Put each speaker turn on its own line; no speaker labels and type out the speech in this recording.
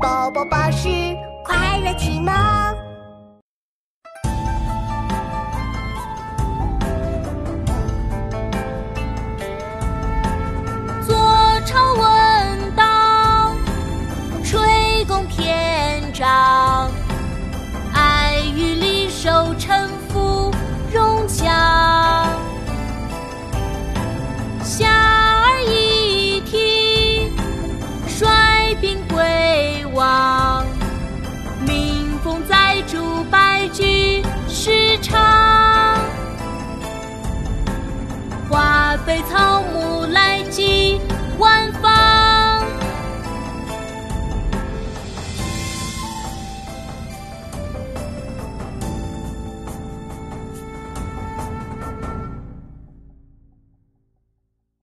宝宝宝是快乐起吗
做朝闻道吹共篇章爱与离寿沉浮融洽。下唱。花飞草木。